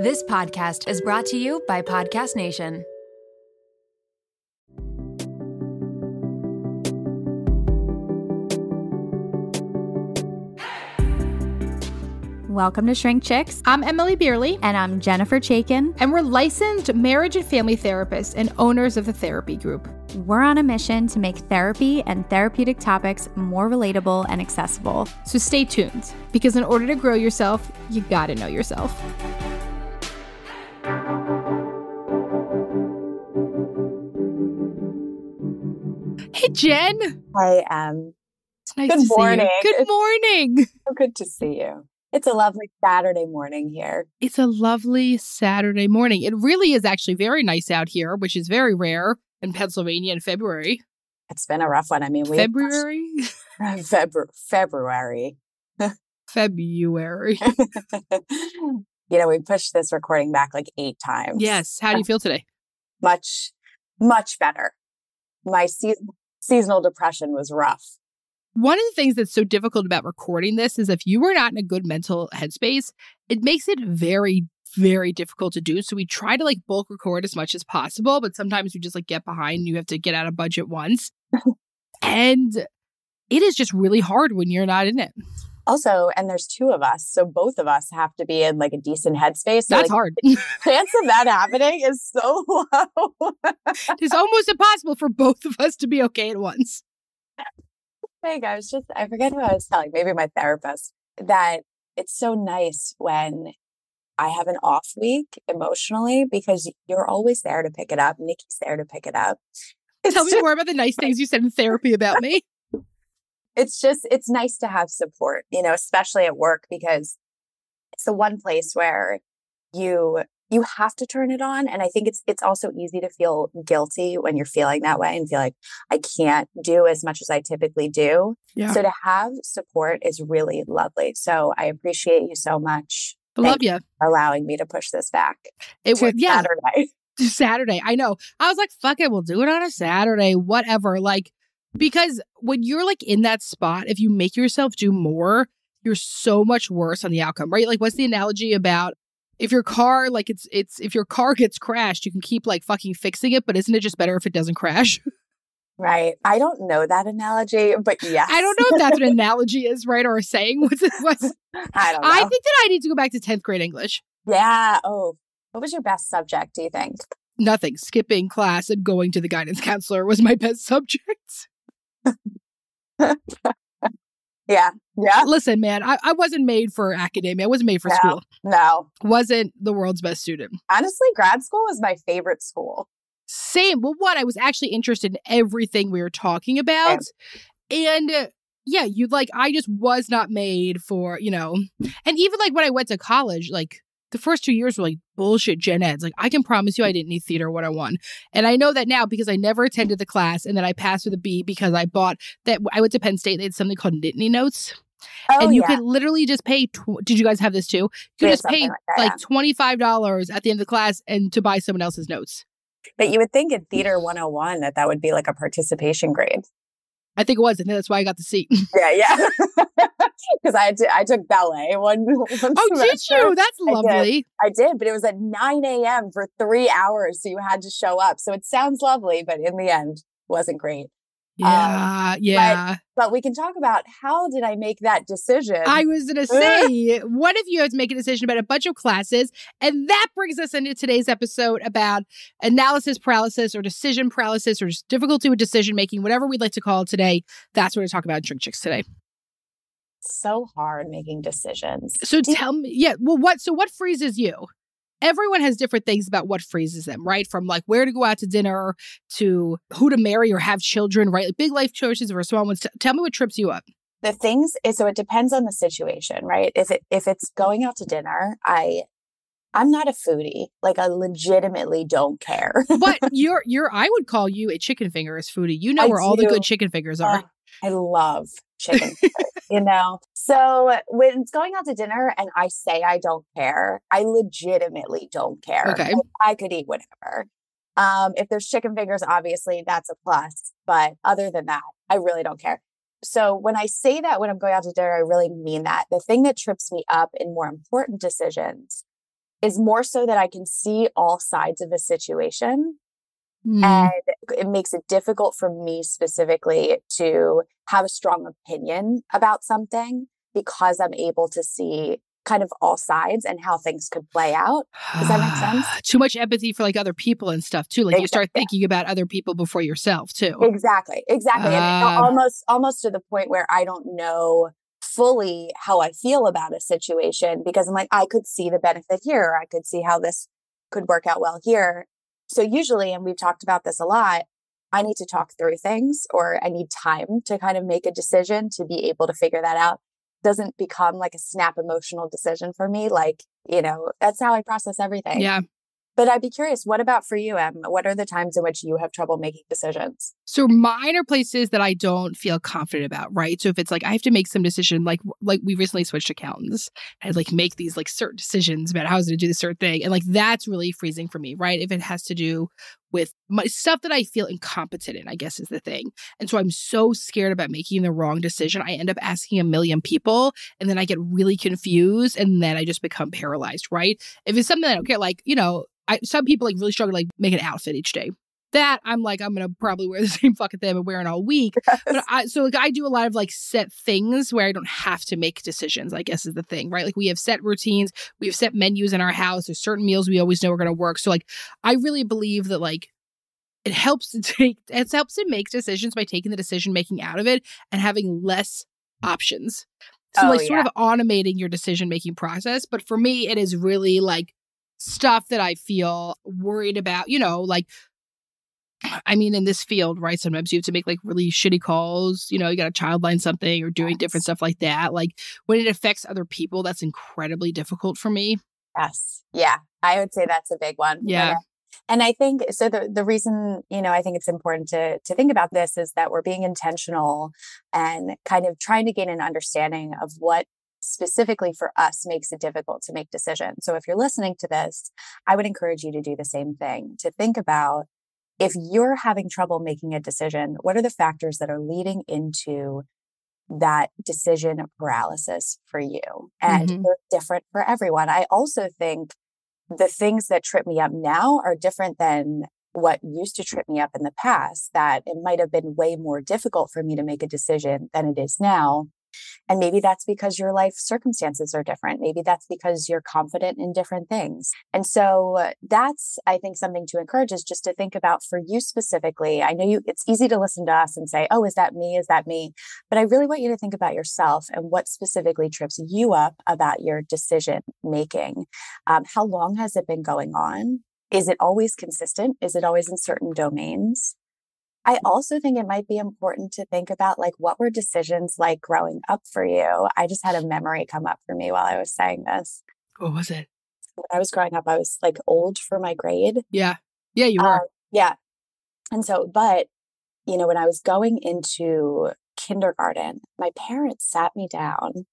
This podcast is brought to you by Podcast Nation. Welcome to Shrink Chicks. I'm Emmalee Bierly, And I'm Jennifer Chaikin. and we're licensed marriage and family therapists and owners of the therapy group. We're on a mission to make therapy and therapeutic topics more relatable and accessible. So stay tuned, because in order to grow yourself, you gotta know yourself. Jen. I am. It's nice Good to morning. see you. Good morning. So good to see you. It's a lovely Saturday morning here. It's a lovely Saturday morning. It really is actually very nice out here, which is very rare in Pennsylvania in February. It's been a rough one. I mean, we February? February. February. February. you know, we pushed this recording back like eight times. Yes. How do you feel today? Much, much better. My season, seasonal depression was rough. One of the things that's so difficult about recording this is if you are not in a good mental headspace, it makes it very, very difficult to do. So we try to like bulk record as much as possible, but sometimes we just like get behind and you have to get out of budget once. and it is just really hard when you're not in it. Also, and there's two of us, so both of us have to be in like a decent headspace. So, That's like, hard. chance of that happening is so low. it's almost impossible for both of us to be okay at once. Like I was just, I forget who I was telling, maybe my therapist, that it's so nice when I have an off week emotionally because you're always there to pick it up. Nikki's there to pick it up. It's Tell me more about the nice things you said in therapy about me. It's just, it's nice to have support, you know, especially at work because it's the one place where you you have to turn it on and i think it's it's also easy to feel guilty when you're feeling that way and feel like i can't do as much as i typically do Yeah. So to have support is really lovely. So I appreciate you so much I love you. allowing me to push this back It was yeah. Saturday. Saturday. I know. I was like, fuck it, we'll do it on a Saturday, whatever. Like, because when you're like in that spot, if you make yourself do more, you're so much worse on the outcome, right? Like, what's the analogy about if your car, like, it's, it's, if your car gets crashed, you can keep like fucking fixing it, but isn't it just better if it doesn't crash? Right. I don't know that analogy, but yes. I don't know if that's an analogy is, right? Or a saying. What's it? What's, I don't know. I think that I need to go back to 10th grade English. yeah. Oh, what was your best subject, do you think? Nothing. Skipping class and going to the guidance counselor was my best subject. Yeah. Yeah. Listen, man, I, I wasn't made for academia. I wasn't made for No. school. No. Wasn't the world's best student. Honestly, grad school was my favorite school. Same. Well, what? I was actually interested in everything we were talking about. And uh, yeah, you like, I just was not made for, you know, and even like when I went to college, like the first two years were like bullshit gen eds. Like, I can promise you I didn't need theater 101. And I know that now because I never attended the class and then I passed with a B because I bought that. I went to Penn State. They had something called Nittany Notes. Oh, and you yeah. could literally just pay. Tw- Did you guys have this too? You could just pay like that, like twenty five dollars at the end of the class and to buy someone else's notes. But you would think in theater 101 that that would be like a participation grade. I think it was, and that's why I got the seat. Yeah. Yeah. Because I, I took ballet one, one oh, did semester. you? That's did. lovely. I did, but it was at 9 a.m. for three hours. So you had to show up. So it sounds lovely, but in the end, wasn't great. Um, yeah, yeah. But we can talk about how did I make that decision? I was gonna say, what if you had to make a decision about a bunch of classes? And that brings us into today's episode about analysis paralysis or decision paralysis or just difficulty with decision making, whatever we'd like to call it today. That's what we're talking about in Shrink Chicks today. so hard making decisions. So tell me, yeah, well, what, so what freezes you? Everyone has different things about what freezes them, right? From like where to go out to dinner to who to marry or have children, right? Like big life choices or small ones. Tell me what trips you up. the things is so it depends on the situation, right? If it if it's going out to dinner, I I'm not a foodie. Like I legitimately don't care. But you're, you're, I would call you a chicken fingers foodie. You know I where all the good chicken fingers uh, are. I love chicken, you know? So when it's going out to dinner and I say I don't care, I legitimately don't care. Okay. I could eat whatever. Um, if there's chicken fingers, obviously that's a plus. But other than that, I really don't care. So when I say that when I'm going out to dinner, I really mean that. The thing that trips me up in more important decisions is more so that I can see all sides of a situation. Mm. And it makes it difficult for me specifically to have a strong opinion about something because I'm able to see kind of all sides and how things could play out. Does that make sense? Too much empathy for like other people and stuff too. Like you start thinking about other people before yourself too. Exactly. Exactly. Ah. almost almost to the point where I don't know fully how I feel about a situation because I'm like, I could see the benefit here. Or I could see how this could work out well here. So usually, and we've talked about this a lot, I need to talk through things or I need time to kind of make a decision to be able to figure that out. Doesn't become like a snap emotional decision for me. Like, you know, that's how I process everything. Yeah. But I'd be curious, what about for you, Em? What are the times in which you have trouble making decisions? So mine are places that I don't feel confident about, right? So if it's like I have to make some decision, like like we recently switched accountants, and like make these like certain decisions about how to do this certain thing, and like that's really freezing for me, right? If it has to do with my stuff that I feel incompetent in, I guess is the thing. And so I'm so scared about making the wrong decision. I end up asking a million people, and then I get really confused, and then I just become paralyzed, right? If it's something I don't care, like you know, I some people like really struggle to like make an outfit each day that I'm like, I'm gonna probably wear the same fucking thing I've been wearing all week. But I so like I do a lot of like set things where I don't have to make decisions, I guess is the thing, right? Like we have set routines, we have set menus in our house, there's certain meals we always know are gonna work. So like I really believe that like it helps to take it helps to make decisions by taking the decision making out of it and having less options. So Oh, like sort yeah. of automating your decision making process. But for me, it is really like stuff that I feel worried about, you know, like I mean, in this field, right? Sometimes you have to make like really shitty calls. You know, you got to child line something or doing different stuff like that. Like when it affects other people, that's incredibly difficult for me. Yes. Yeah. I would say that's a big one. Yeah. And I think so the the reason, you know, I think it's important to to think about this is that we're being intentional and kind of trying to gain an understanding of what specifically for us makes it difficult to make decisions. So if you're listening to this, I would encourage you to do the same thing, to think about if you're having trouble making a decision, what are the factors that are leading into that decision paralysis for you? And Mhm. they're different for everyone. I also think the things that trip me up now are different than what used to trip me up in the past, that it might have been way more difficult for me to make a decision than it is now. And maybe that's because your life circumstances are different. Maybe that's because you're confident in different things. And so that's, I think, something to encourage is just to think about for you specifically. I know you, it's easy to listen to us and say, oh, is that me? Is that me? But I really want you to think about yourself and what specifically trips you up about your decision making. Um, how long has it been going on? Is it always consistent? Is it always in certain domains? I also think it might be important to think about like what were decisions like growing up for you? I just had a memory come up for me while I was saying this. What was it? When I was growing up, I was like old for my grade. Yeah. Yeah, you Uh, were. yeah. And so, but, you know, when I was going into kindergarten, my parents sat me down.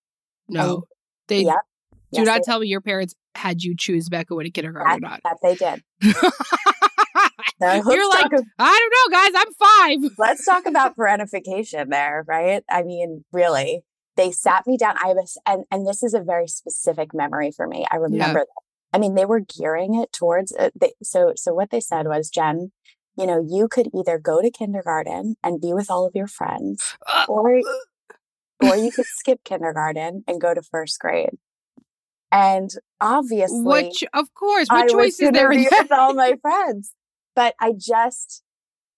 no. They Yep. do Yes, not tell me your parents had you choose Becca Wood in kindergarten or not. that they did. You're like, I don't know, guys. I'm five. let's talk about parentification there, right? I mean, really, they sat me down. I was, and, and this is a very specific memory for me. I remember that. I mean, they were gearing it towards, uh, they, so, so what they said was, Jen, you know, you could either go to kindergarten and be with all of your friends, or, or you could skip kindergarten and go to first grade. And obviously, Which, of course, I what choice was is there? be with all my friends. But I just,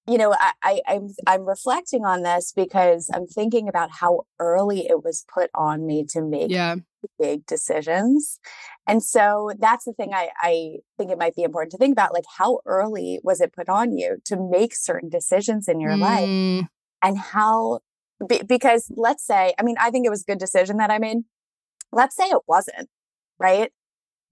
you know, I, I I'm I'm reflecting on this because I'm thinking about how early it was put on me to make yeah. big decisions. And so that's the thing I, I think it might be important to think about. Like how early was it put on you to make certain decisions in your life? Mm, and how be, because let's say i mean i think it was a good decision that i made let's say it wasn't right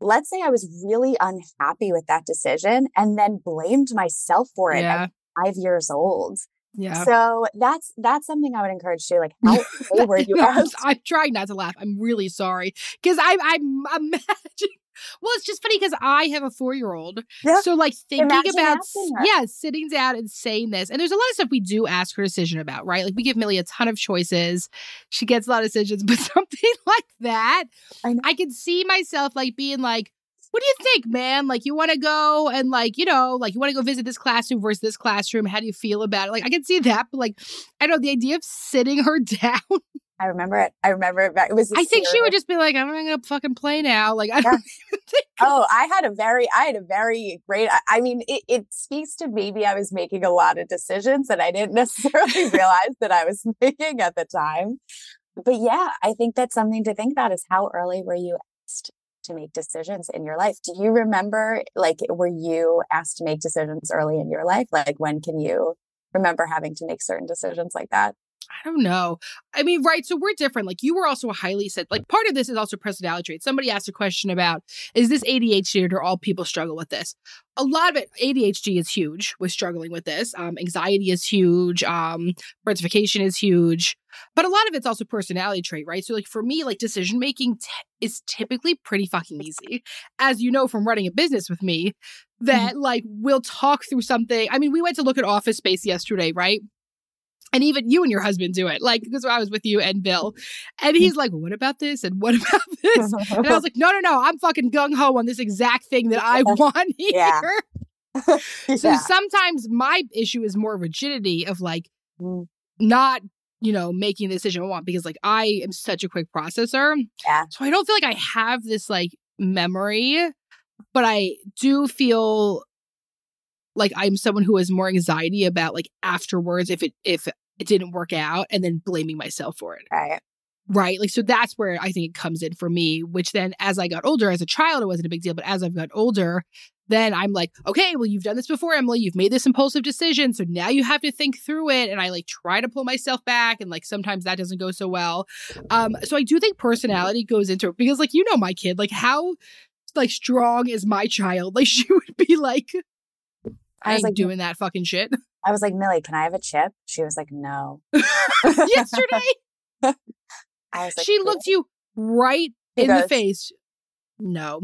let's say i was really unhappy with that decision and then blamed myself for it Yeah. at five years old Yeah. so that's that's something i would encourage too like how old were you No, I'm, I'm trying not to laugh. I'm really sorry because I'm I'm imagining. Well, it's just funny because I have a four year old. Yeah. So like thinking Imagine about yeah, sitting down and saying this, and there's a lot of stuff we do ask her decision about, right? Like we give Millie a ton of choices. She gets a lot of decisions, but something like that, I know. I can see myself like being like. what do you think, man? Like, you want to go and like, you know, like you want to go visit this classroom versus this classroom. How do you feel about it? Like, I can see that, but like, I don't know the idea of sitting her down. I remember it. I remember it. It was. I think she would just be like, "I'm gonna fucking play now." Like, I don't think. Oh, I had a very, I had a very great. I, I mean, it, it speaks to maybe I was making a lot of decisions that I didn't necessarily realize that I was making at the time. But yeah, I think that's something to think about: is how early were you asked to make decisions in your life? Do you remember, like, were you asked to make decisions early in your life? Like, when can you remember having to make certain decisions like that? I don't know. I mean, right. So we're different. Like you were also a highly said, like part of this is also personality traits. Somebody asked a question about, is this ADHD or do all people struggle with this? A lot of it, ADHD is huge with struggling with this. Um, anxiety is huge. Um, gratification is huge. But a lot of it's also personality trait, right? So like for me, like decision making t- is typically pretty fucking easy. As you know from running a business with me, that mm-hmm. like we'll talk through something. I mean, we went to look at office space yesterday, right? And even you and your husband do it. Like because i was with you and bill. And he's like what about this? And what about this? And i was like no no no. I'm fucking gung-ho on this exact thing that i want here. Yeah. yeah. so sometimes my issue is more rigidity of like mm. not you know making the decision i want because like i am such a quick processor. Yeah. So i don't feel like i have this like memory but i do feel like I'm someone who has more anxiety about like afterwards if it if it didn't work out and then blaming myself for it. Right. Right. Like so that's where I think it comes in for me, which then as I got older, as a child, it wasn't a big deal. But as I've got older, then I'm like, okay, well, you've done this before, Emmalee. You've made this impulsive decision. So now you have to think through it. And I like try to pull myself back. And like sometimes that doesn't go so well. Um, so I do think personality goes into it because like you know my kid, like how like strong is my child? Like she would be like I, was like doing that fucking shit. I was like, Millie, can I have a chip? She was like, no. Yesterday, I was like, she looked you right in goes, the face. No.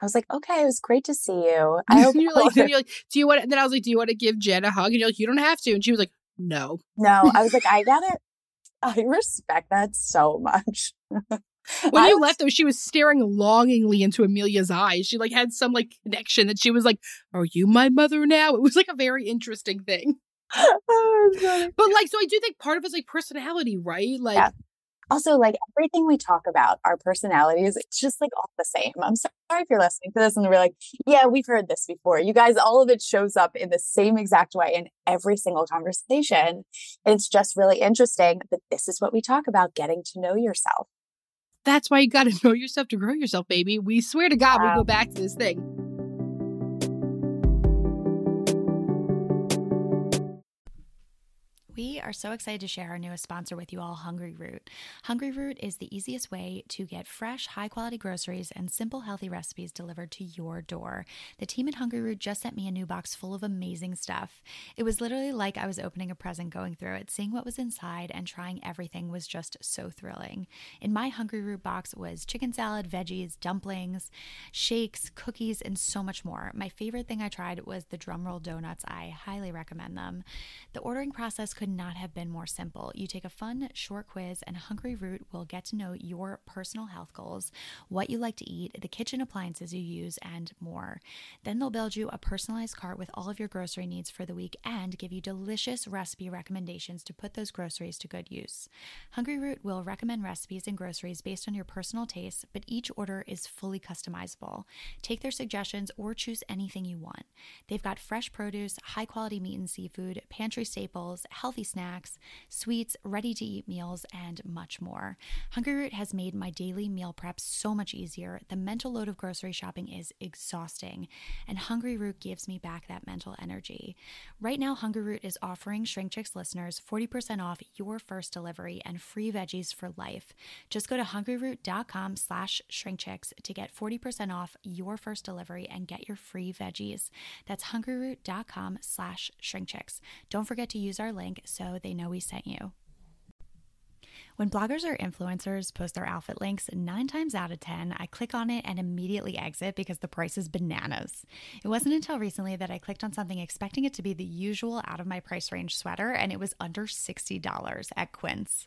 I was like, okay, it was great to see you. I hope you're like, you're like, do you want? And then I was like, do you want to give Jen a hug? And you're like, you don't have to. And she was like, no, no. I was like, I got it. I respect that so much. When I you was, left though, she was staring longingly into Amelia's eyes. She like had some like connection that she was like, Are you my mother now? It was like a very interesting thing. oh, but like, so I do think part of it's like personality, right? Like yeah. also like everything we talk about, our personalities, it's just like all the same. I'm sorry if you're listening to this and we're like, yeah, we've heard this before. You guys, all of it shows up in the same exact way in every single conversation. It's just really interesting. But this is what we talk about getting to know yourself. That's why you got to know yourself to grow yourself, baby. We swear to God, wow. we go back to this thing. We are so excited to share our newest sponsor with you all, Hungryroot. Hungry Root is the easiest way to get fresh, high quality groceries and simple, healthy recipes delivered to your door. The team at Hungryroot just sent me a new box full of amazing stuff. It was literally like I was opening a present going through it. Seeing what was inside and trying everything was just so thrilling. In my Hungryroot box was chicken salad, veggies, dumplings, shakes, cookies, and so much more. My favorite thing I tried was the drumroll donuts. I highly recommend them. The ordering process could not have been more simple. You take a fun, short quiz, and Hungryroot will get to know your personal health goals, what you like to eat, the kitchen appliances you use, and more. Then they'll build you a personalized cart with all of your grocery needs for the week and give you delicious recipe recommendations to put those groceries to good use. Hungryroot will recommend recipes and groceries based on your personal tastes, but each order is fully customizable. Take their suggestions or choose anything you want. They've got fresh produce, high quality meat and seafood, pantry staples, healthy healthy snacks, sweets, ready to eat meals, and much more. Hungryroot has made my daily meal prep so much easier. The mental load of grocery shopping is exhausting, and Hungryroot gives me back that mental energy. Right now, Hungryroot is offering Shrink Chicks listeners 40% off your first delivery and free veggies for life. Just go to hungryroot.com slash shrinkchicks to get 40% off your first delivery and get your free veggies. That's hungryroot.com slash shrinkchicks. Don't forget to use our link so they know we sent you. When bloggers or influencers post their outfit links, nine times out of 10, I click on it and immediately exit because the price is bananas. It wasn't until recently that I clicked on something expecting it to be the usual out of my price range sweater, and it was under $60 at Quince.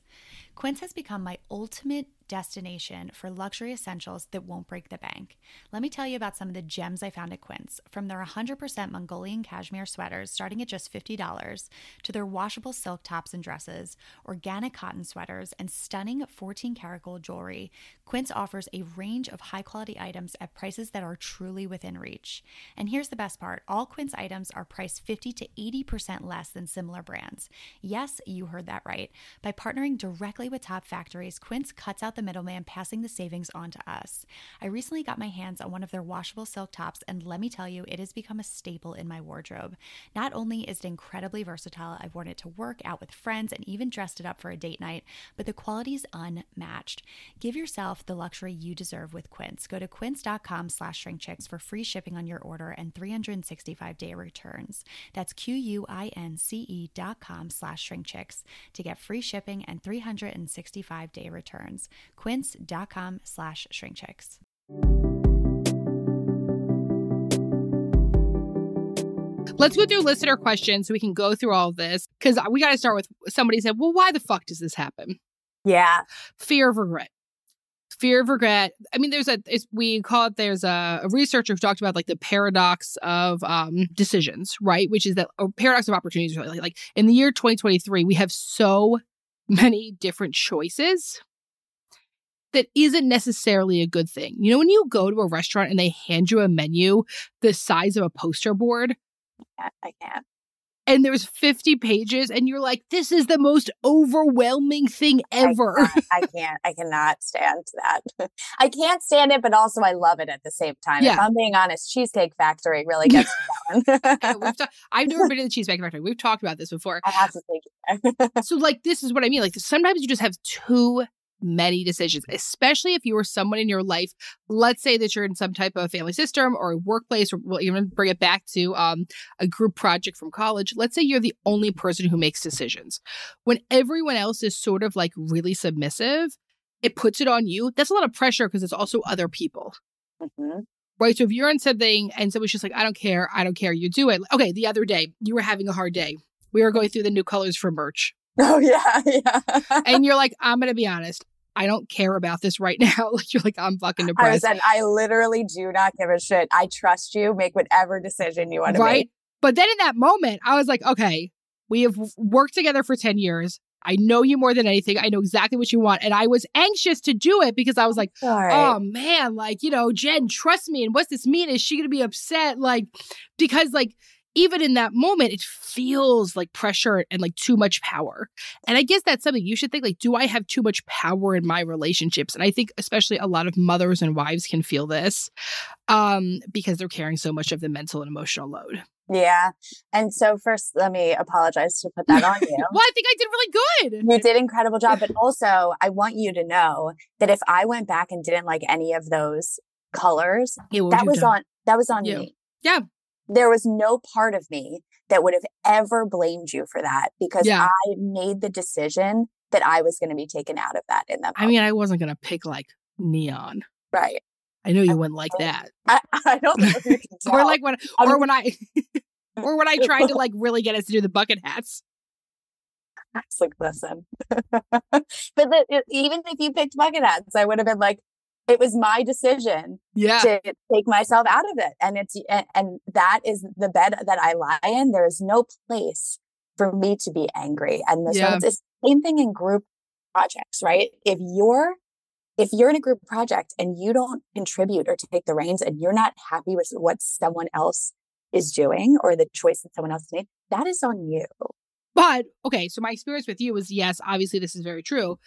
Quince has become my ultimate destination for luxury essentials that won't break the bank. Let me tell you about some of the gems I found at Quince, from their 100% Mongolian cashmere sweaters starting at just $50 to their washable silk tops and dresses, organic cotton sweaters, and stunning 14 karat gold jewelry. Quince offers a range of high quality items at prices that are truly within reach. And here's the best part all Quince items are priced 50 to 80% less than similar brands. Yes, you heard that right. By partnering directly with top factories, Quince cuts out the middleman, passing the savings on to us. I recently got my hands on one of their washable silk tops, and let me tell you, it has become a staple in my wardrobe. Not only is it incredibly versatile, I've worn it to work, out with friends, and even dressed it up for a date night, but the quality is unmatched. Give yourself the luxury you deserve with Quince. Go to quince.com slash shrinkchicks for free shipping on your order and 365 day returns. That's Q-U-I-N-C-E dot com slash shrinkchicks to get free shipping and 365 day returns quince.com slash shrinkchicks. Let's go through listener questions so we can go through all of this because we got to start with somebody said, well, why the fuck does this happen? Yeah. Fear of regret. Fear of regret. I mean, there's a, we call it, there's a, a, researcher who talked about like the paradox of um, decisions, right? Which is that, or paradox of opportunities, really. Like in the year 2023, we have so many different choices that isn't necessarily a good thing. You know, when you go to a restaurant and they hand you a menu the size of a poster board, I can't. And there's 50 pages, and you're like, this is the most overwhelming thing ever. I, I can't. I cannot stand that. I can't stand it, but also I love it at the same time. Yeah. If I'm being honest, Cheesecake Factory really gets me going. ta- I've never been to the Cheesecake Factory. We've talked about this before. I have to think. so, like, this is what I mean. Like, sometimes you just have too many decisions, especially if you are someone in your life. Let's say that you're in some type of family system or a workplace, or we'll even bring it back to um, a group project from college. Let's say you're the only person who makes decisions. When everyone else is sort of like really submissive, it puts it on you. That's a lot of pressure because it's also other people. Mm-hmm. Right. So if you're in something and someone's just like, I don't care, I don't care, you do it. Okay. The other day, you were having a hard day. We were going through the new colors for merch. Oh, yeah. Yeah. and you're like, I'm going to be honest. I don't care about this right now. like you're like, I'm fucking depressed. I I literally do not give a shit. I trust you. Make whatever decision you want to right? make. But then in that moment, I was like, okay, we have worked together for 10 years. I know you more than anything. I know exactly what you want. And I was anxious to do it because I was like, oh man, like, you know, Jen, trust me. And what's this mean? Is she going to be upset? Like, because like even in that moment, it feels like pressure and like too much power. And I guess that's something you should think like, do I have too much power in my relationships? And I think especially a lot of mothers and wives can feel this um, because they're carrying so much of the mental and emotional load. Yeah. And so first let me apologize to put that on you. well, I think I did really good. You did incredible job. But also I want you to know that if I went back and didn't like any of those colors, yeah, that was done? on that was on yeah. me. Yeah there was no part of me that would have ever blamed you for that because yeah. I made the decision that I was going to be taken out of that in that. I mean, I wasn't going to pick like neon. Right. I know you I, wouldn't like that. I, I don't know if you can tell. or like when, or mean, when I, or when I tried to like really get us to do the bucket hats. I was like, listen. but the, even if you picked bucket hats, I would have been like, it was my decision yeah. to take myself out of it. And it's, and, and that is the bed that I lie in. There is no place for me to be angry. And this yeah. it's the same thing in group projects, right? If you're, if you're in a group project and you don't contribute or take the reins and you're not happy with what someone else is doing or the choice that someone else made, that is on you. But okay, so my experience with you was yes, obviously this is very true.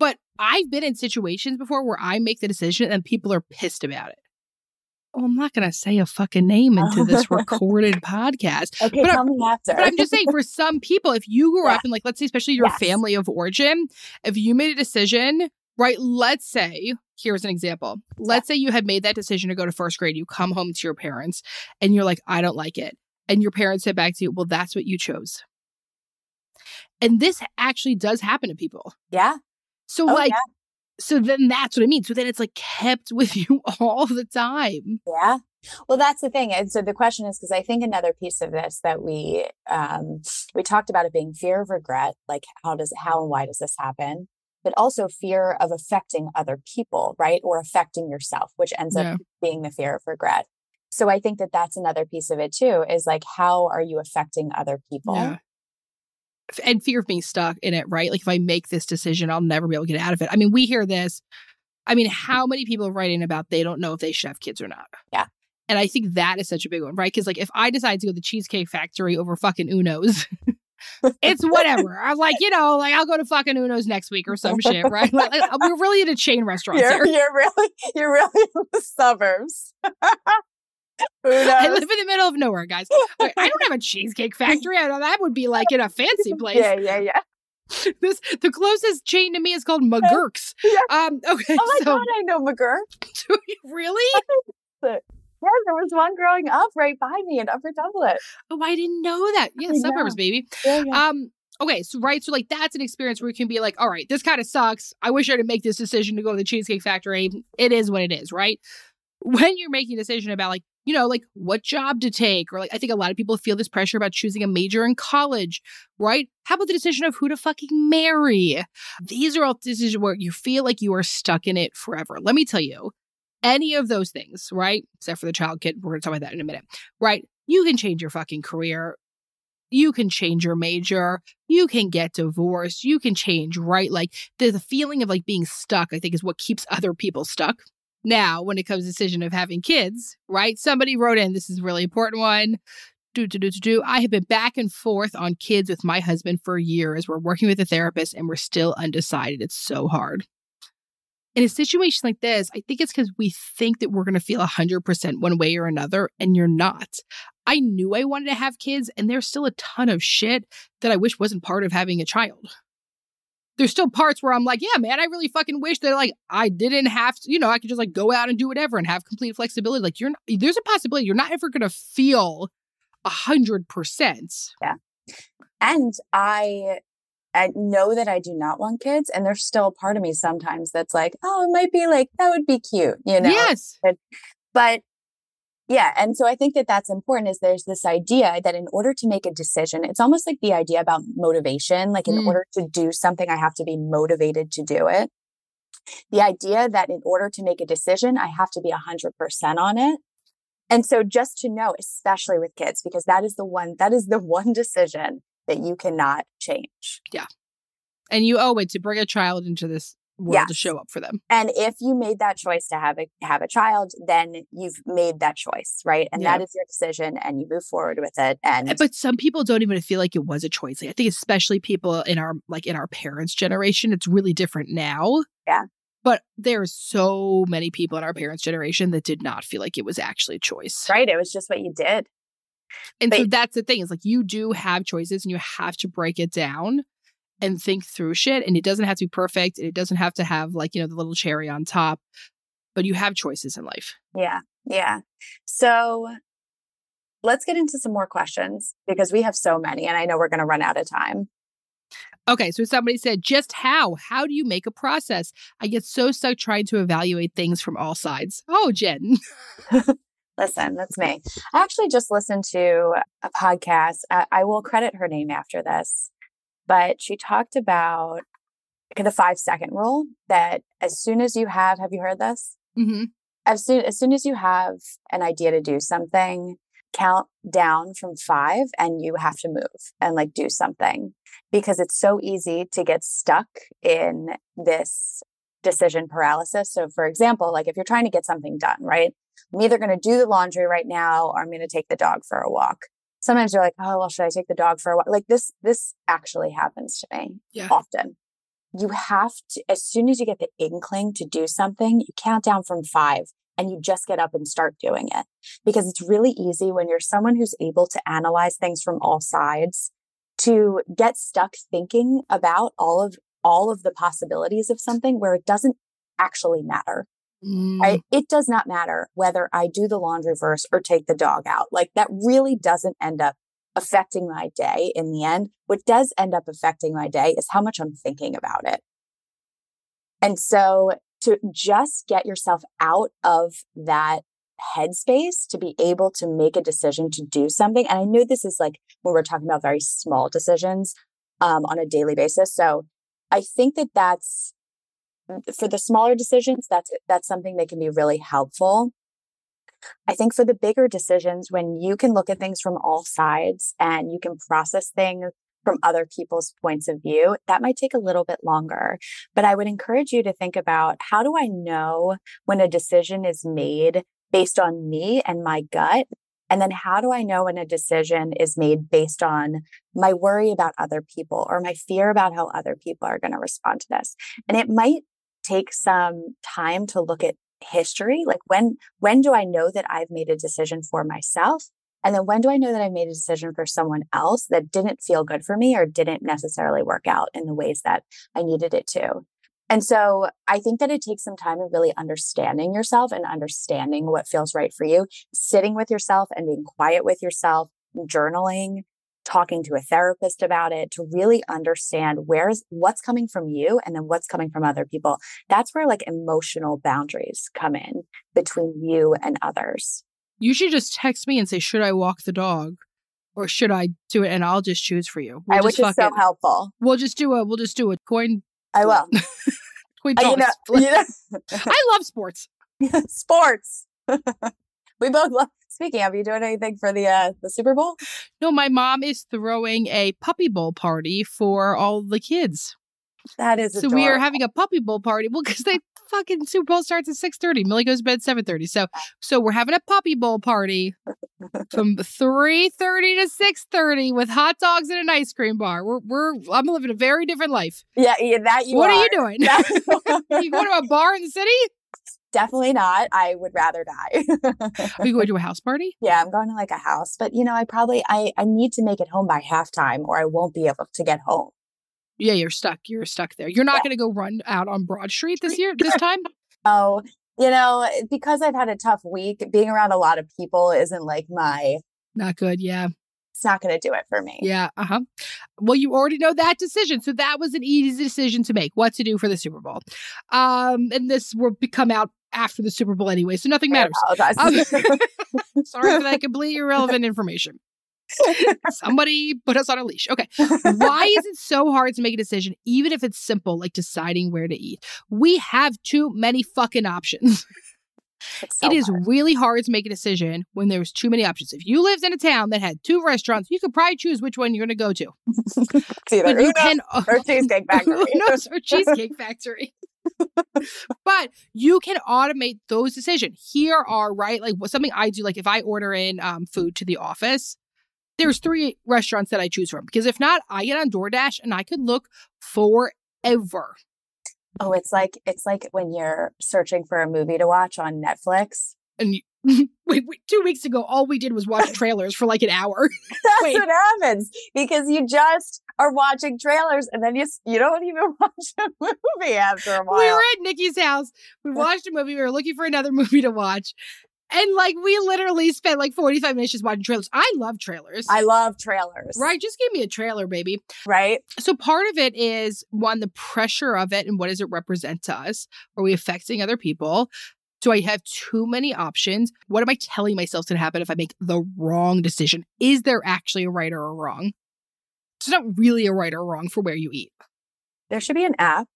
But I've been in situations before where I make the decision and people are pissed about it. Oh, I'm not going to say a fucking name into oh, this recorded podcast. Okay, but tell me after. but I'm just saying, for some people, if you grew yeah. up in, like, let's say, especially your yes. family of origin, if you made a decision, right? Let's say, here's an example. Let's say you had made that decision to go to first grade. You come home to your parents and you're like, I don't like it. And your parents said back to you, well, that's what you chose. And this actually does happen to people. Yeah. So Oh, like yeah. so then that's what I mean. So then it's like kept with you all the time. Yeah. Well, that's the thing. And so the question is because I think another piece of this that we um we talked about it being fear of regret, like how does how and why does this happen? But also fear of affecting other people, right? Or affecting yourself, which ends Yeah. up being the fear of regret. So I think that that's another piece of it too is like how are you affecting other people? Yeah. And fear of being stuck in it, right? Like if I make this decision, I'll never be able to get out of it. I mean, we hear this. I mean, how many people are writing about they don't know if they should have kids or not? Yeah. And I think that is such a big one, right? Because like if I decide to go to the Cheesecake Factory over fucking Uno's, it's whatever. I'm like, you know, like I'll go to fucking Uno's next week or some shit, right? Like, like, we're really in a chain restaurant. You're, here. you're really you're really in the suburbs. I live in the middle of nowhere, guys. I don't have a cheesecake factory. I know that would be like in a fancy place. yeah, yeah, yeah. This the closest chain to me is called McGurk's. Yeah. Um. Okay. Oh my so god, I know McGurk. do you really? Yeah, there was one growing up right by me in Upper Dublin. Oh, I didn't know that. Yeah, suburbs, know. baby. Yeah, yeah. Um. Okay. So right. So like that's an experience where you can be like, all right, this kind of sucks. I wish I didn't make this decision to go to the Cheesecake Factory. It is what it is, right? When you're making a decision about like you know, like what job to take, or like I think a lot of people feel this pressure about choosing a major in college, right? How about the decision of who to fucking marry? These are all decisions where you feel like you are stuck in it forever. Let me tell you, any of those things, right? Except for the child kid, we're gonna talk about that in a minute, right? You can change your fucking career. You can change your major. You can get divorced. You can change, right? Like the feeling of like being stuck, I think, is what keeps other people stuck. Now, when it comes to decision of having kids, right? Somebody wrote in, this is a really important one. Do, do, do, do, do. I have been back and forth on kids with my husband for years. We're working with a therapist and we're still undecided. It's so hard. In a situation like this, I think it's because we think that we're going to feel 100% one way or another, and you're not. I knew I wanted to have kids, and there's still a ton of shit that I wish wasn't part of having a child there's still parts where I'm like, yeah, man, I really fucking wish that like I didn't have to, you know, I could just like go out and do whatever and have complete flexibility. Like you're not, there's a possibility you're not ever gonna feel a hundred percent. Yeah. And I I know that I do not want kids, and there's still a part of me sometimes that's like, oh, it might be like that would be cute, you know. Yes. But yeah, and so I think that that's important. Is there's this idea that in order to make a decision, it's almost like the idea about motivation. Like in Mm. order to do something, I have to be motivated to do it. The idea that in order to make a decision, I have to be 100% on it. And so just to know, especially with kids, because that is the one, that is the one decision that you cannot change. Yeah. And you owe it to bring a child into this world to show up for them. And if you made that choice to have a have a child, then you've made that choice, right? And Yeah. that is your decision and you move forward with it. And eh, But some people don't even feel like it was a choice. Like, I think especially people in our like in our parents' generation, it's really different now. Yeah. But there's so many people in our parents' generation that did not feel like it was actually a choice. right, it was just what you did. And so that's the thing is like you do have choices and you have to break it down and think through shit. And it doesn't have to be perfect. And it doesn't have to have like, you know, the little cherry on top, but you have choices in life. Yeah. Yeah. So let's get into some more questions because we have so many and I know we're going to run out of time. Okay. So somebody said, just how? How do you make a process? I get so stuck trying to evaluate things from all sides. Oh, Jen. Listen, that's me. I actually just listened to a podcast. I, I will credit her name after this, but she talked about the five second rule that as soon as you have, have you heard this? hmm as soon as soon as you have an idea to do something count down from five and you have to move and like do something because it's so easy to get stuck in this decision paralysis. So for example like if you're trying to get something done right? I'm either going to do the laundry right now or i'm going to take the dog for a walk sometimes you're like oh well should i take the dog for a walk like this this actually happens to me Yeah. often you have to as soon as you get the inkling to do something you count down from five and you just get up and start doing it because it's really easy when you're someone who's able to analyze things from all sides to get stuck thinking about all of all of the possibilities of something where it doesn't actually matter Mm. right it does not matter whether i do the laundry verse or take the dog out like that really doesn't end up affecting my day in the end what does end up affecting my day is how much i'm thinking about it And so to just get yourself out of that headspace to be able to make a decision to do something. And I know this is like when we're talking about very small decisions um, on a daily basis. So I think that that's for the smaller decisions. That's that's something that can be really helpful. I think for the bigger decisions, when you can look at things from all sides and you can process things from other people's points of view, that might take a little bit longer. But I would encourage you to think about how do I know when a decision is made based on me and my gut? And then how do I know when a decision is made based on my worry about other people or my fear about how other people are going to respond to this? And it might take some time to look at history. Like when, when do I know that I've made a decision for myself? And then when do I know that I made a decision for someone else that didn't feel good for me or didn't necessarily work out in the ways that I needed it to? And so I think that it takes some time in really understanding yourself and understanding what feels right for you, sitting with yourself and being quiet with yourself, journaling, talking to a therapist about it to really understand where's what's coming from you and then what's coming from other people. That's where like emotional boundaries come in between you and others. You should just text me and say, should I walk the dog? Or should I do it? And I'll just choose for you. We'll I, which is so it. helpful. We'll just do a we'll just do a coin. I will. coin uh, you know, you know. I love sports. sports. we both love speaking of, you doing anything for the uh, the Super Bowl? No, my mom is throwing a puppy bowl party for all the kids. That is so we are having a puppy bowl party. Well, because they fucking Super Bowl starts at six thirty. Millie goes to bed seven thirty. So so we're having a puppy bowl party from three thirty to six thirty with hot dogs and an ice cream bar. We're we're I'm living a very different life. Yeah, yeah that you. What are, are you doing? you going to a bar in the city? Definitely not. I would rather die. Are you going to a house party? Yeah, I'm going to like a house, but you know, I probably I I need to make it home by halftime or I won't be able to get home. Yeah, you're stuck. You're stuck there. You're not yeah. going to go run out on Broad Street this year, this time? oh, you know, because I've had a tough week, being around a lot of people isn't like my. Not good. Yeah. It's not going to do it for me. Yeah. Uh huh. Well, you already know that decision. So that was an easy decision to make what to do for the Super Bowl. Um, and this will come out after the Super Bowl anyway. So nothing matters. Um, sorry for that completely irrelevant information. Somebody put us on a leash. Okay. Why is it so hard to make a decision, even if it's simple, like deciding where to eat? We have too many fucking options. So it is hard. really hard to make a decision when there's too many options. If you lived in a town that had two restaurants, you could probably choose which one you're going to go to. but you can, or Cheesecake Factory. no, or Cheesecake Factory. But you can automate those decisions. Here are right, like something I do. Like if I order in um, food to the office, there's three restaurants that I choose from because if not, I get on DoorDash and I could look forever. Oh, it's like it's like when you're searching for a movie to watch on Netflix. And wait, wait, two weeks ago, all we did was watch trailers for like an hour. That's wait. what happens because you just are watching trailers and then you you don't even watch a movie after a while. We were at Nikki's house. We watched a movie. We were looking for another movie to watch, and like we literally spent like 45 minutes just watching trailers. I love trailers. I love trailers. Right. Just give me a trailer, baby. Right. So part of it is one, the pressure of it and what does it represent to us? Are we affecting other people? Do I have too many options? What am I telling myself to happen if I make the wrong decision? Is there actually a right or a wrong? It's not really a right or wrong for where you eat. There should be an app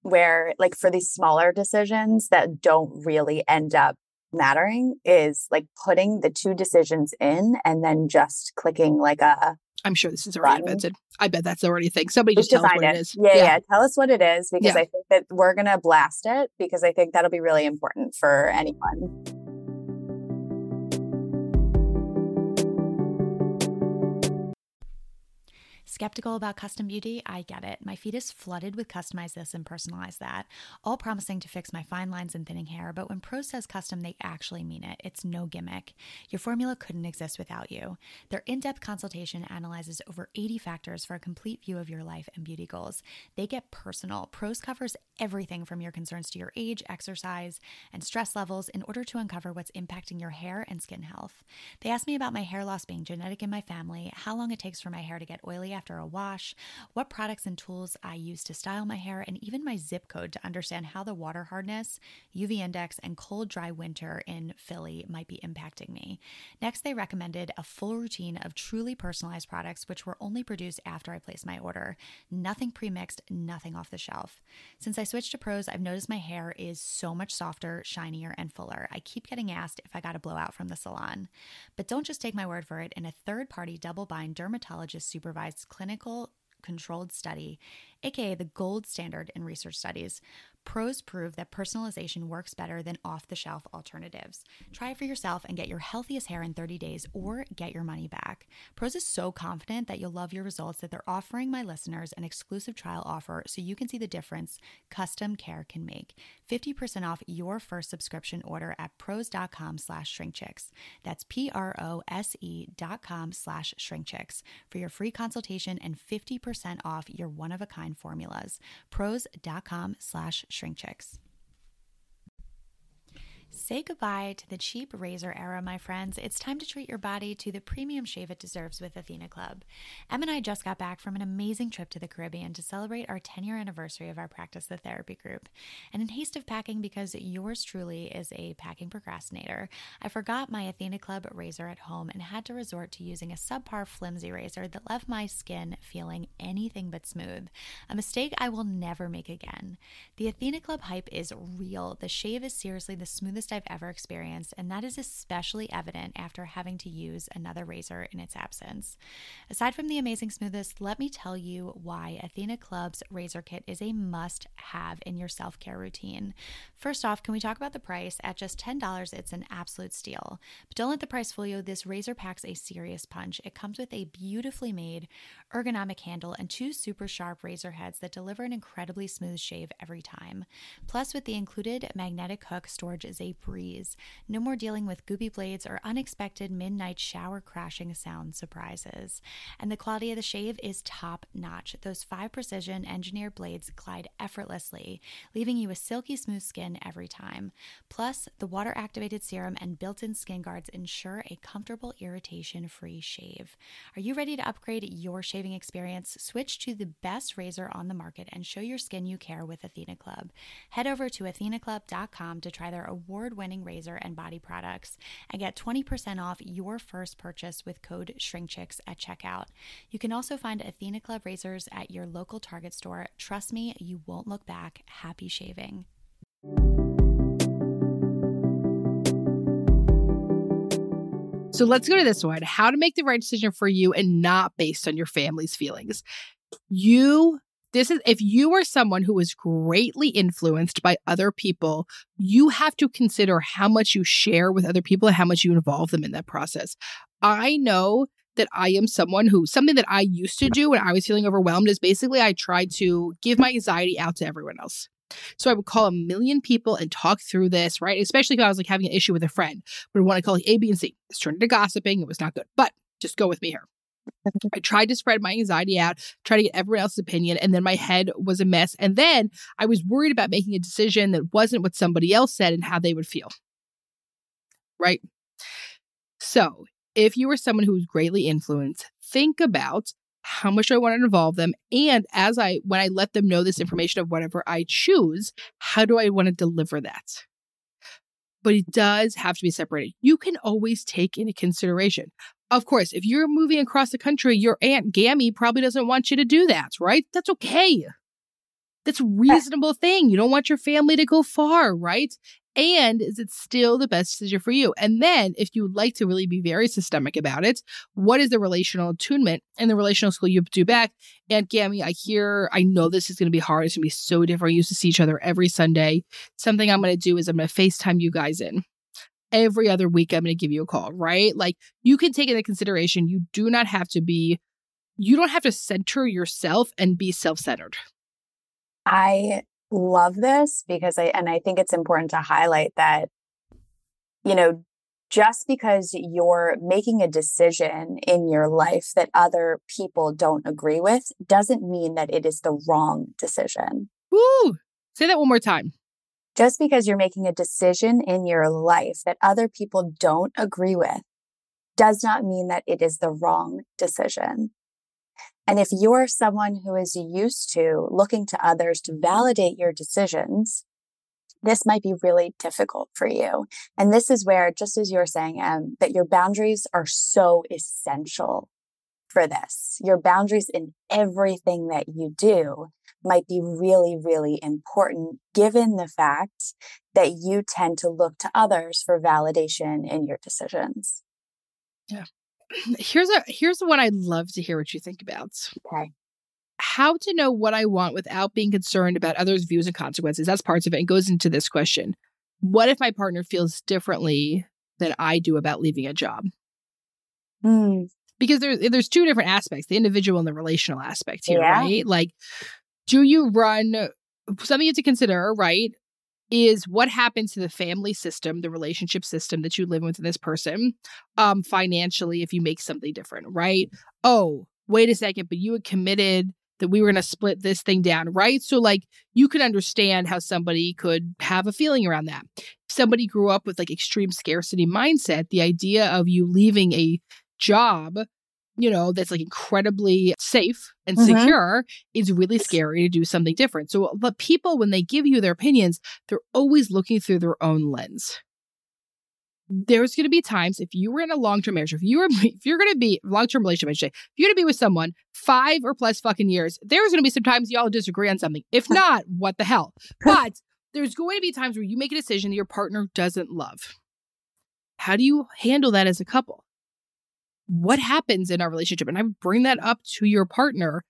where, like, for these smaller decisions that don't really end up mattering is like putting the two decisions in and then just clicking like a I'm sure this is already button. invented. I bet that's already a thing. Somebody just, just tell us what it. it is. Yeah, yeah, yeah, Tell us what it is because yeah. I think that we're gonna blast it because I think that'll be really important for anyone. Skeptical about custom beauty? I get it. My feed is flooded with customize this and personalize that, all promising to fix my fine lines and thinning hair. But when Prose says custom, they actually mean it. It's no gimmick. Your formula couldn't exist without you. Their in depth consultation analyzes over 80 factors for a complete view of your life and beauty goals. They get personal. Prose covers everything from your concerns to your age, exercise, and stress levels in order to uncover what's impacting your hair and skin health. They asked me about my hair loss being genetic in my family, how long it takes for my hair to get oily after a wash, what products and tools I use to style my hair, and even my zip code to understand how the water hardness, UV index, and cold, dry winter in Philly might be impacting me. Next, they recommended a full routine of truly personalized products, which were only produced after I placed my order. Nothing pre mixed, nothing off the shelf. Since I switched to Prose, I've noticed my hair is so much softer, shinier, and fuller. I keep getting asked if I got a blowout from the salon. But don't just take my word for it. In a third party double blind dermatologist supervised clinical controlled study, aka the gold standard in research studies, Prose prove that personalization works better than off the shelf alternatives. Try it for yourself and get your healthiest hair in 30 days or get your money back. Prose is so confident that you'll love your results that they're offering my listeners an exclusive trial offer so you can see the difference custom care can make. 50% off your first subscription order at prose.com slash shrinkchicks. That's P-R-O-S-E dot com slash shrinkchicks for your free consultation and 50% off your one-of-a-kind formulas. Prose.com slash shrink chicks. Say goodbye to the cheap razor era, my friends. It's time to treat your body to the premium shave it deserves with Athena Club. Em and I just got back from an amazing trip to the Caribbean to celebrate our 10 year anniversary of our Practice the Therapy group. And in haste of packing, because yours truly is a packing procrastinator, I forgot my Athena Club razor at home and had to resort to using a subpar flimsy razor that left my skin feeling anything but smooth. A mistake I will never make again. The Athena Club hype is real. The shave is seriously the smoothest I've ever experienced, and that is especially evident after having to use another razor in its absence. Aside from the amazing smoothness, let me tell you why Athena Club's razor kit is a must have in your self care routine. First off, can we talk about the price? At just $10, it's an absolute steal. But don't let the price fool you. This razor packs a serious punch. It comes with a beautifully made ergonomic handle and two super sharp razor heads that deliver an incredibly smooth shave every time. Plus, with the included magnetic hook, storage is a breeze. No more dealing with goopy blades or unexpected midnight shower crashing sound surprises. And the quality of the shave is top notch. Those five precision engineered blades glide effortlessly, leaving you with silky smooth skin every time. Plus, the water activated serum and built in skin guards ensure a comfortable, irritation free shave. Are you ready to upgrade your shaving experience? Switch to the best razor on the market and show your skin you care with Athena Club. Head over to athenaclub.com to try their award winning razor and body products and get 20% off your first purchase with code SHRINKCHICKS at checkout. You can also find Athena Club razors at your local Target store. Trust me, you won't look back. Happy shaving. So let's go to this one how to make the right decision for you and not based on your family's feelings. You, this is, if you are someone who is greatly influenced by other people, you have to consider how much you share with other people and how much you involve them in that process. I know that I am someone who, something that I used to do when I was feeling overwhelmed is basically I tried to give my anxiety out to everyone else. So I would call a million people and talk through this, right? Especially if I was like having an issue with a friend. But when I call A, B, and C, it's turned into gossiping. It was not good. But just go with me here. I tried to spread my anxiety out, try to get everyone else's opinion, and then my head was a mess. And then I was worried about making a decision that wasn't what somebody else said and how they would feel. Right? So, if you are someone who is greatly influenced, think about how much I want to involve them? And as I, when I let them know this information of whatever I choose, how do I want to deliver that? But it does have to be separated. You can always take into consideration. Of course, if you're moving across the country, your Aunt Gammy probably doesn't want you to do that, right? That's okay. That's a uh, reasonable thing. You don't want your family to go far, right? And is it still the best decision for you? And then, if you would like to really be very systemic about it, what is the relational attunement and the relational skill you do back? And Gammy, I hear, I know this is going to be hard. It's going to be so different. We used to see each other every Sunday. Something I'm going to do is I'm going to FaceTime you guys in. Every other week, I'm going to give you a call, right? Like you can take into consideration, you do not have to be, you don't have to center yourself and be self centered. I love this because I, and I think it's important to highlight that, you know, just because you're making a decision in your life that other people don't agree with doesn't mean that it is the wrong decision. Woo! Say that one more time. Just because you're making a decision in your life that other people don't agree with does not mean that it is the wrong decision. And if you're someone who is used to looking to others to validate your decisions, this might be really difficult for you. And this is where, just as you're saying, um, that your boundaries are so essential for this. Your boundaries in everything that you do might be really, really important given the fact that you tend to look to others for validation in your decisions. Yeah. Here's a here's the one I'd love to hear what you think about. Okay. How to know what I want without being concerned about others' views and consequences. That's parts of it. And goes into this question. What if my partner feels differently than I do about leaving a job? Mm. Because there's there's two different aspects, the individual and the relational aspect here, Yeah. right? Like, do you run something you have to consider, right? Is what happens to the family system, the relationship system that you live with this person, um, financially if you make something different, right? Oh, wait a second, but you had committed that we were going to split this thing down, right? So, like, you could understand how somebody could have a feeling around that. Somebody grew up with like extreme scarcity mindset, the idea of you leaving a job, you know, that's like incredibly safe and Mhm. secure is really scary to do something different. So, but people, when they give you their opinions, they're always looking through their own lens. There's going to be times if you were in a long term marriage, if you were, if you're going to be long term relationship, I should say, if you're going to be with someone five or plus fucking years, there's going to be some times y'all disagree on something. If not, what the hell? But there's going to be times where you make a decision that your partner doesn't love. How do you handle that as a couple? What happens in our relationship? And I would bring that up to your partner.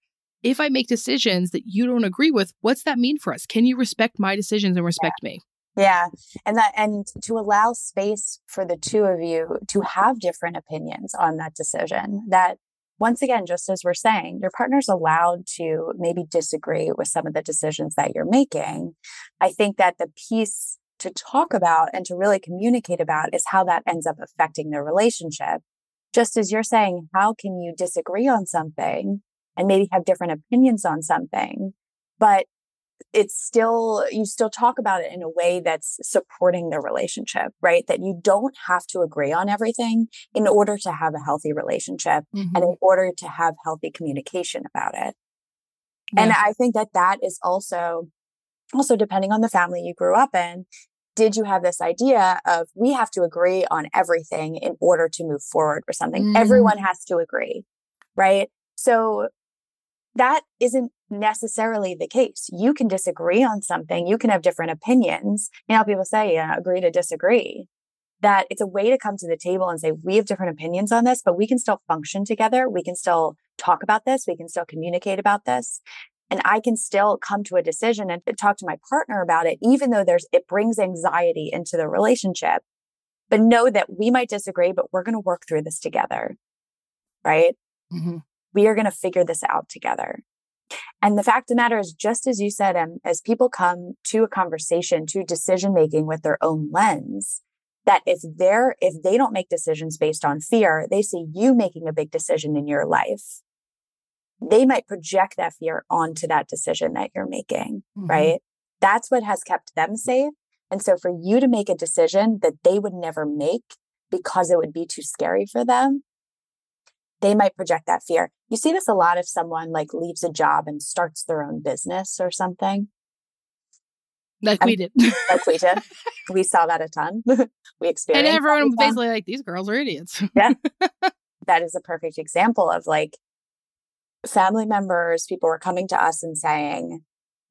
If I make decisions that you don't agree with, what's that mean for us? Can you respect my decisions and respect me? Yeah. And that, and to allow space for the two of you to have different opinions on that decision that once again, just as we're saying, your partner's allowed to maybe disagree with some of the decisions that you're making. I think that the piece to talk about and to really communicate about is how that ends up affecting the relationship. Just as you're saying, how can you disagree on something and maybe have different opinions on something, but it's still, you still talk about it in a way that's supporting the relationship, right? That you don't have to agree on everything in order to have a healthy relationship and in mm-hmm. order to have healthy communication about it. And I think that that is also, also depending on the family you grew up in, did you have this idea of we have to agree on everything in order to move forward or something? Mm. Everyone has to agree, right? So that isn't necessarily the case. You can disagree on something. You can have different opinions. You know, people say, yeah, agree to disagree. That it's a way to come to the table and say, we have different opinions on this, but we can still function together. We can still talk about this. We can still communicate about this. And I can still come to a decision and talk to my partner about it, even though there's, it brings anxiety into the relationship. But know that we might disagree, but we're going to work through this together. Right Mhm. we are going to figure this out together. And the fact of the matter is, just as you said, um, as people come to a conversation, to decision making with their own lens, that if they're, if they don't make decisions based on fear, they see you making a big decision in your life. They might project that fear onto that decision that you're making, Mhm. right? That's what has kept them safe. And so for you to make a decision that they would never make because it would be too scary for them, they might project that fear. You see this a lot if someone like leaves a job and starts their own business or something, Like I'm- we did. like we did. we saw that a ton. we experienced. and everyone was basically like, these girls are idiots. Yeah. That is a perfect example of like family members, people were coming to us and saying,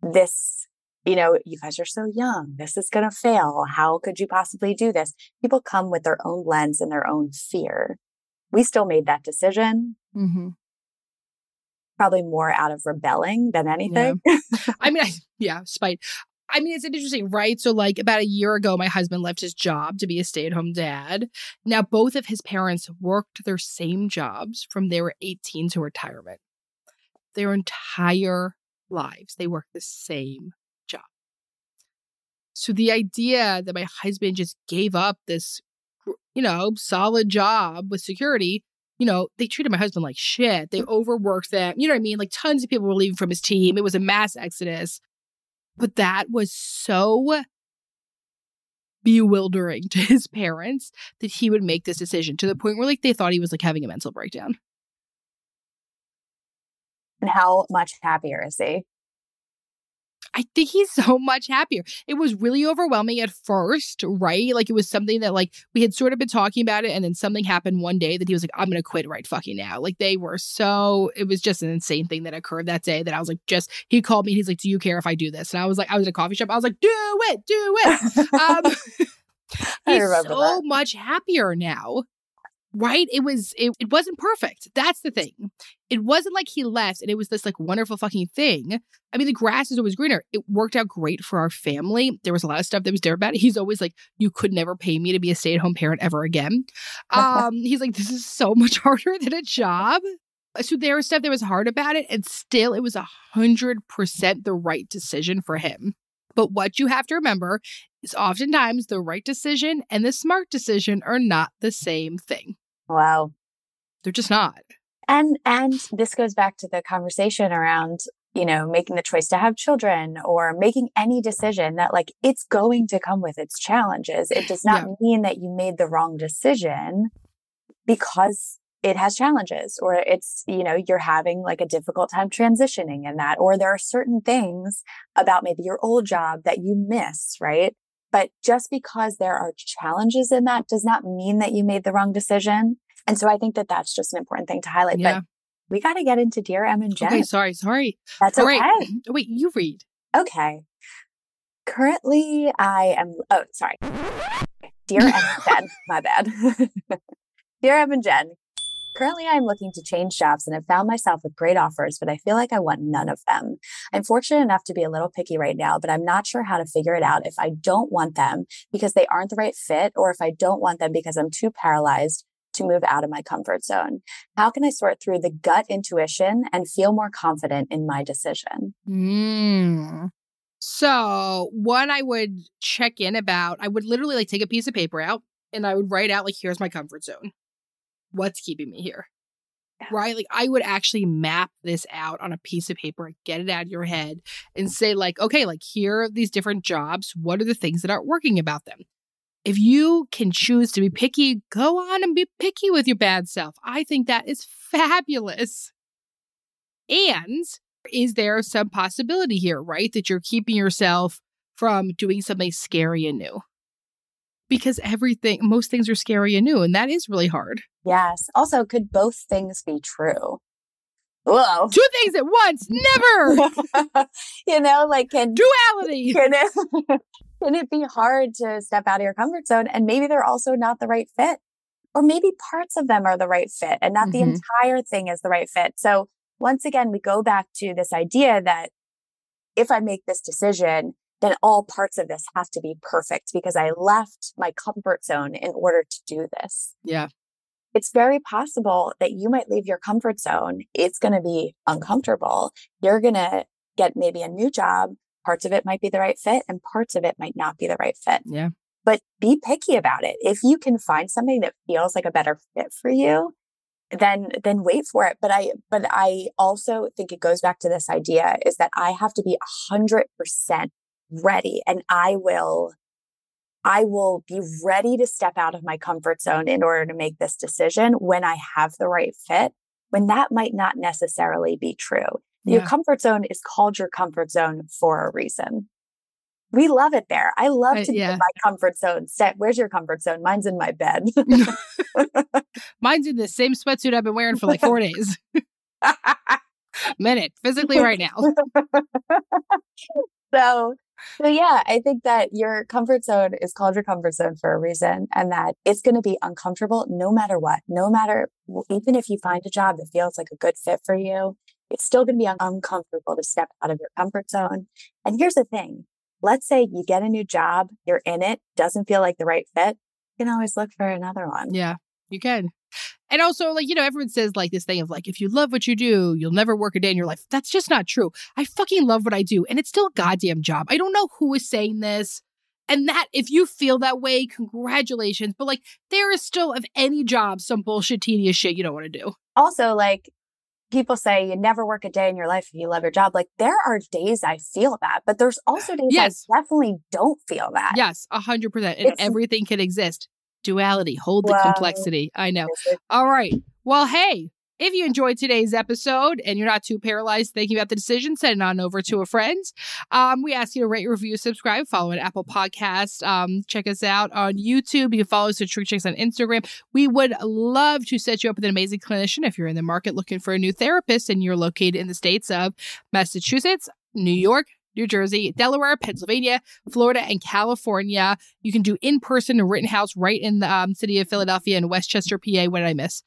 This, you know, you guys are so young. This is going to fail. How could you possibly do this? People come with their own lens and their own fear. We still made that decision, hmm probably more out of rebelling than anything. I mean, I, yeah, spite. I mean, it's interesting, right? So, like about a year ago, my husband left his job to be a stay at home dad. Now, both of his parents worked their same jobs from they were 18 to retirement. Their entire lives, they work the same job. So, the idea that my husband just gave up this, you know, solid job with security you know, they treated my husband like shit. They mm. overworked them. You know what I mean? Like tons of people were leaving from his team. It was a mass exodus. But that was so bewildering to his parents that he would make this decision to the point where like they thought he was like having a mental breakdown. And how much happier is he? I think he's so much happier. It was really overwhelming at first, right? Like it was something that like we had sort of been talking about it and then something happened one day that he was like, I'm gonna quit right fucking now. Like they were so it was just an insane thing that occurred that day that I was like, just he called me and he's like, Do you care if I do this? And I was like, I was at a coffee shop, I was like, Do it, do it. um he's so that. much happier now right? It was it, it wasn't perfect. That's the thing. It wasn't like he left and it was this like wonderful fucking thing. I mean the grass is always greener. It worked out great for our family. There was a lot of stuff that was there about it he's always like you could never pay me to be a stay-at-home parent ever again. Um he's like this is so much harder than a job. So there was stuff that was hard about it and still it was a hundred percent the right decision for him. But what you have to remember is oftentimes the right decision and the smart decision are not the same thing Wow. They're just not. And and this goes back to the conversation around, you know, making the choice to have children or making any decision that like it's going to come with its challenges. It does not yeah. mean that you made the wrong decision because it has challenges or it's you know you're having like a difficult time transitioning in that or there are certain things about maybe your old job that you miss right but just because there are challenges in that does not mean that you made the wrong decision. And so I think that that's just an important thing to highlight. Yeah. But we got to get into Dear Em and Jen. Okay, sorry, sorry. That's All okay. Right. Wait, you read. Okay. Currently, I am. Oh, sorry. Dear Em and Jen. My bad. Dear Em and Jen, Currently, I'm looking to change jobs and have found myself with great offers, but I feel like I want none of them. I'm fortunate enough to be a little picky right now, but I'm not sure how to figure it out if I don't want them because they aren't the right fit or if I don't want them because I'm too paralyzed to move out of my comfort zone. How can I sort through the gut intuition and feel more confident in my decision? Mm. So, what I would check in about, I would literally like take a piece of paper out and I would write out, like, here's my comfort zone what's keeping me here? Yeah. Right? Like I would actually map this out on a piece of paper, get it out of your head and say like, okay, like here are these different jobs. What are the things that aren't working about them? If you can choose to be picky, go on and be picky with your bad self. I think that is fabulous. And is there some possibility here, right? That you're keeping yourself from doing something scary and new? because everything, most things are scary and new, and that is really hard. Yes. Also, could both things be true? Whoa. Two things at once, never. you know, like can duality. Can it, can it be hard to step out of your comfort zone? And maybe they're also not the right fit. Or maybe parts of them are the right fit and not mm-hmm. the entire thing is the right fit. So once again, we go back to this idea that if I make this decision, then all parts of this have to be perfect because I left my comfort zone in order to do this. Yeah. It's very possible that you might leave your comfort zone. It's going to be uncomfortable. You're going to get maybe a new job. Parts of it might be the right fit and parts of it might not be the right fit. Yeah. But be picky about it. If you can find something that feels like a better fit for you, then then wait for it but i but i also think it goes back to this idea is that i have to be 100% ready and I will I will be ready to step out of my comfort zone in order to make this decision when I have the right fit, when that might not necessarily be true. Yeah. Your comfort zone is called your comfort zone for a reason. We love it there. I love to be yeah. in my comfort zone. Set. Where's your comfort zone? Mine's in my bed. Mine's in the same sweatsuit I've been wearing for like four days. Minute, physically right now. so so yeah, I think that your comfort zone is called your comfort zone for a reason and that it's going to be uncomfortable no matter what. No matter even if you find a job that feels like a good fit for you, it's still going to be un- uncomfortable to step out of your comfort zone. And here's the thing. Let's say you get a new job, you're in it, doesn't feel like the right fit. You can always look for another one. Yeah, you can. And also, like, you know, everyone says like this thing of like, if you love what you do, you'll never work a day in your life. That's just not true. I fucking love what I do. And it's still a goddamn job. I don't know who is saying this. And that, if you feel that way, congratulations. But like, there is still, of any job, some bullshit, tedious shit you don't want to do. Also, like, people say you never work a day in your life if you love your job. Like, there are days I feel that, but there's also days yes. I definitely don't feel that. Yes, 100%. And it's, everything can exist duality, hold the complexity. I know. All right. Well, hey, If you enjoyed today's episode and you're not too paralyzed thinking about the decision, send it on over to a friend. Um, we ask you to rate, review, subscribe, follow an Apple Podcast. Um, check us out on YouTube. You can follow us at Shrink Chicks on Instagram. We would love to set you up with an amazing clinician if you're in the market looking for a new therapist and you're located in the states of Massachusetts, New York, New Jersey, Delaware, Pennsylvania, Florida, and California. You can do in person Rittenhouse right in the um, city of Philadelphia and West Chester, PA. What did I miss?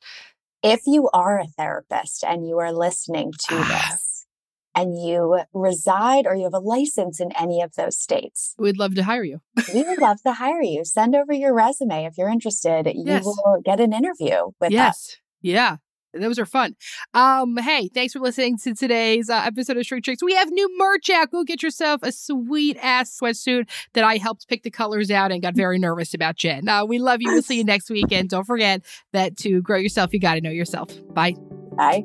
if you are a therapist and you are listening to Ah. this and you reside or you have a license in any of those states, We'd love to hire you. we would love to hire you. Send over your resume if you're interested. You Yes. will get an interview with us. yes. Yeah. Those are fun. Um, hey, thanks for listening to today's uh, episode of Shrink Chicks. We have new merch out. Go get yourself a sweet ass sweatsuit that I helped pick the colors out and got very nervous about, Jen. Uh, we love you. We'll see you next week. And don't forget that to grow yourself, you got to know yourself. Bye. Bye.